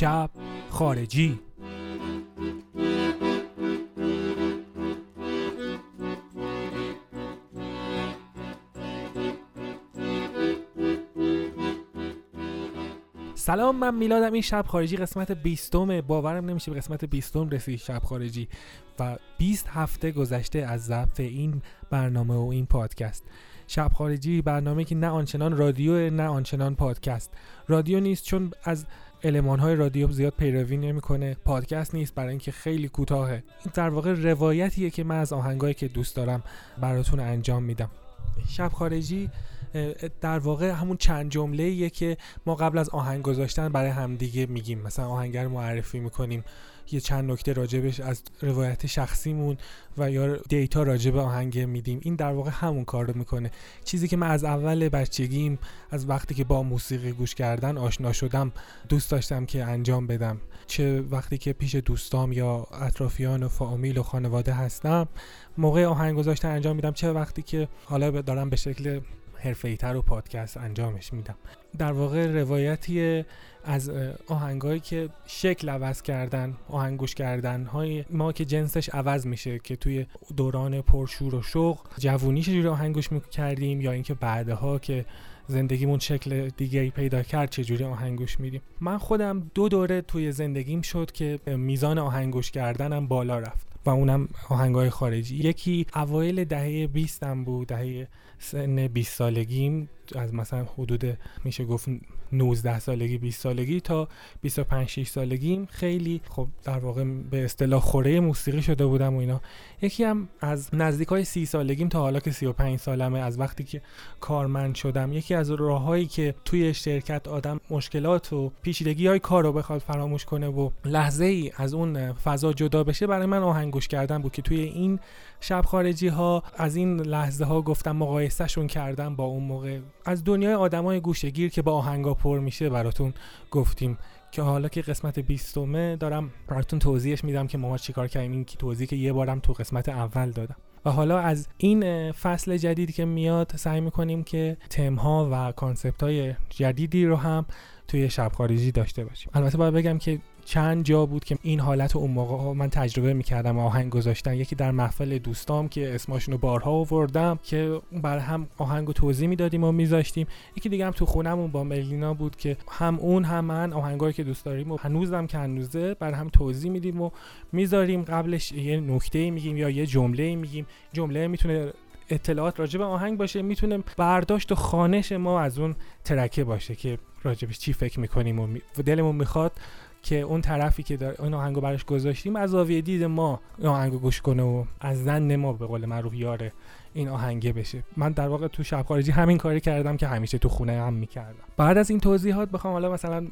شب خارجی. سلام من میلادم این شب خارجی قسمت 20 باورم نمیشه به قسمت 20 رسید شب خارجی. و 20 هفته گذشته از ضبط این برنامه و این پادکست. شب خارجی برنامه که نه آنچنان رادیو نه آنچنان پادکست. رادیو نیست چون از علمان های رادیو زیاد پیروی نمی‌کنه پادکست نیست برای اینکه خیلی کوتاهه. این در واقع روایتیه که من از آهنگایی که دوست دارم براتون انجام میدم. شب خارجی در واقع همون چند جمله که ما قبل از آهنگ گذاشتن برای همدیگه میگیم. مثلا آهنگر معرفی می‌کنیم. یه چند نکته راجبش از روایت شخصیمون و یا دیتا راجب آهنگ میدیم. این در واقع همون کار رو می‌کنه. چیزی که من از اول بچگیم از وقتی که با موسیقی گوش کردن آشنا شدم دوست داشتم که انجام بدم. چه وقتی که پیش دوستام یا اطرافیان و فامیل و خانواده هستم موقع آهنگ گذاشتن انجام میدم. چه وقتی که حالا دارم به شکل حرفه‌ای‌تر و پادکست انجامش میدم. در واقع روایتی از آهنگایی که شکل عوض کردن آهنگوش کردن های ما که جنسش عوض میشه که توی دوران پرشور و شوق جوونی چجوری آهنگوش می‌کردیم یا اینکه بعدها که زندگیمون شکل دیگه پیدا کرد چجوری آهنگوش میدیم. من خودم دو دوره توی زندگیم شد که میزان آهنگوش کردنم بالا رفت. و اونم آهنگای خارجی. یکی اوایل دهه 20 بود دهه سن 20 سالگیم. از مثلا حدود میشه گفت 19 سالگی 20 سالگی تا 25 6 سالگیم. خیلی خب در واقع به اصطلاح خوره موسیقی شده بودم و اینا. یکی هم از نزدیک های 30 سالگیم تا حالا که 35 سالمه از وقتی که کارمند شدم. یکی از راههایی که توی شرکت آدم مشکلات و پیچیدگی های کار رو بخواد فراموش کنه و لحظه ای از اون فضا جدا بشه برای من آهنگوش کردن بود که توی این شب خارجی ها از این لحظه ها گفتم مقایسهشون کردم با اون موقع. از دنیای آدمای گوشگیر که با آهنگا پر میشه براتون گفتیم. که حالا که قسمت بیستمه دارم براتون توضیحش میدم که ما چیکار کردیم. این توضیح که یه بارم تو قسمت اول دادم. و حالا از این فصل جدیدی که میاد سعی می‌کنیم که تمها و کانسپت های جدیدی رو هم توی شب خارجی داشته باشیم. البته باید بگم که چند جا بود که این حالت اون موقع من تجربه می‌کردم آهنگ گذاشتن. یکی در محفل دوستام که اسماشونو بارها آوردم که بر هم آهنگ و توضیح می‌دادیم و میذاشتیم. یکی دیگه هم تو خونمون با ملینا بود که هم اون هم من آهنگایی که دوست داریم و هنوزم که هنوزه بر هم توضیح میدیم و می‌ذاریم. قبلش یه نکته میگیم یا یه جمله میگیم. جمله می‌تونه اطلاعات راجع به آهنگ باشه می‌تونه برداشت و خانش ما از اون ترکه باشه که راجبش چی فکر می‌کنیم و, دلمون می‌خواد که اون طرفی که داره اون آهنگو براش گذاشتیم از زاویه دید ما این آهنگو گوش کنه و از زن ما به قول معروف یاره این آهنگه بشه. من در واقع تو شب خارجی همین کاری کردم که همیشه تو خونه هم می‌کردم. بعد از این توضیحات بخوام حالا مثلا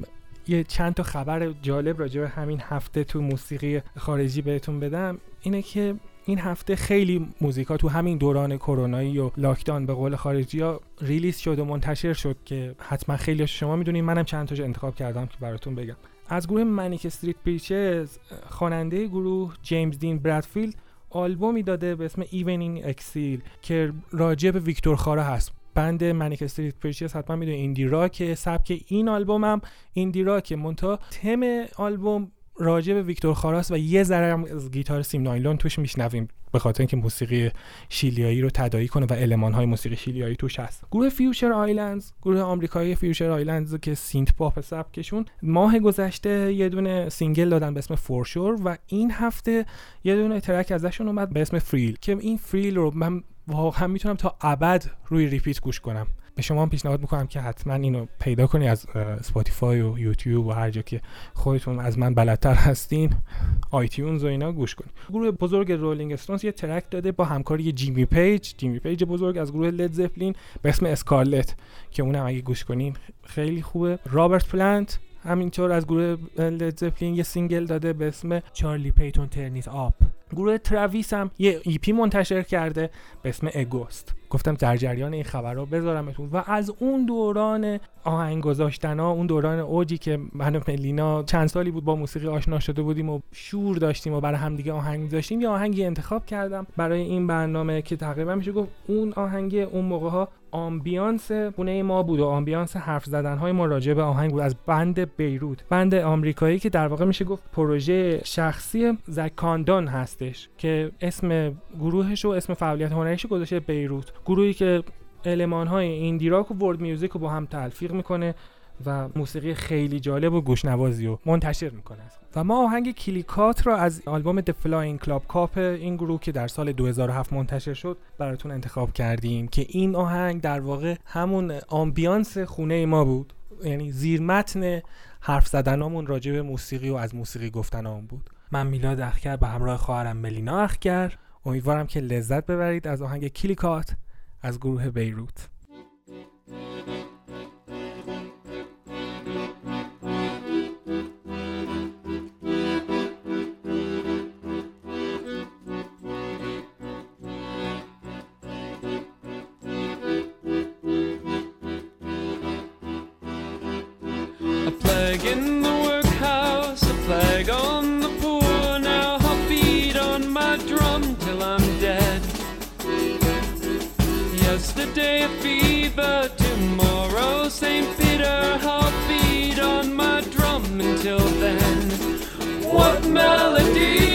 یه چند تا خبر جالب راجع به همین هفته تو موسیقی خارجی بهتون بدم. اینه که این هفته خیلی موزیکا تو همین دوران کرونایی و lockdown به قول خارجی ها release شد و منتشر شد که حتما خیلی شما می‌دونید منم چند تاش انتخاب کردم که براتون بگم. از گروه Manic Street Preachers خواننده گروه جیمز دین برادفیلد آلبومی داده به اسم Even in Exile که راجع به ویکتور خارا هست. band Manic Street Preachers حتما می‌دونه indie rock سبک این آلبوم هم indie rock منتها تم آلبوم راجع به ویکتور خاراس و یه ذره هم از گیتار سیم نایلون توش میشنویم به خاطر اینکه موسیقی شیلیایی رو تداعی کنه و المان های موسیقی شیلیایی توش هست. گروه Future Islands گروه آمریکایی Future Islands که synth-pop سبکشون ماه گذشته یه دونه single دادن به اسم For Sure و این هفته یه دونه track ازشون اومد به اسم Thrill که این Thrill رو من واقعا می‌تونم تا ابد روی repeat گوش کنم. به شما هم پیشنهاد می‌کنم که حتما اینو پیدا کنی از Spotify و یوتیوب و هر جا که خودتون از من بلدتر هستین iTunes و اینا گوش کنید گروه بزرگ Rolling Stones یه track داده با همکاری Jimmy Page Jimmy Page بزرگ از گروه Led Zeppelin به اسم Scarlet که اونم اگه گوش کنین خیلی خوبه. رابرت پلانت همینطور از گروه Led Zeppelin یه single داده به اسم Charley Patton Turn It Up گروه Travis هم یه EP منتشر کرده به اسم A Ghost گفتم در جریان این خبر رو بذارمتون. و از اون دوران آهنگ گذاشتن اون دوران اوجی که من و ملینا چند سالی بود با موسیقی آشنا شده بودیم و شور داشتیم و برای همدیگه آهنگ داشتیم یه آهنگی انتخاب کردم برای این برنامه که تقریبا میشه گفت اون آهنگ اون موقع ها ambiance خونه ما بود و ambiance حرف زدن های ما راجع به آهنگ بود از band بیروت. band آمریکایی که در واقع میشه گفت پروژه شخصی زک کاندان هستش که اسم گروهش و اسم فعالیت هنریش گذاشته بیروت. گروهی که المان های indie rock و world music رو با هم تلفیق می‌کنه و موسیقی خیلی جالب و گوشنوازی رو منتشر می‌کنه. و ما آهنگ Cliquot رو از آلبوم The Flying Club Cup این گروه که در سال 2007 منتشر شد براتون انتخاب کردیم که این آهنگ در واقع همون ambiance خونه ما بود. یعنی زیر متن حرف زدنامون راجع به موسیقی و از موسیقی گفتنامون بود. من میلاد اخکر به همراه خواهرم ملینا اخکر امیدوارم که لذت ببرید از آهنگ کلیکات. از گروه بیروت A plague in the world. for tomorrow. St. Peter, I'll beat on my drum until then. What melody?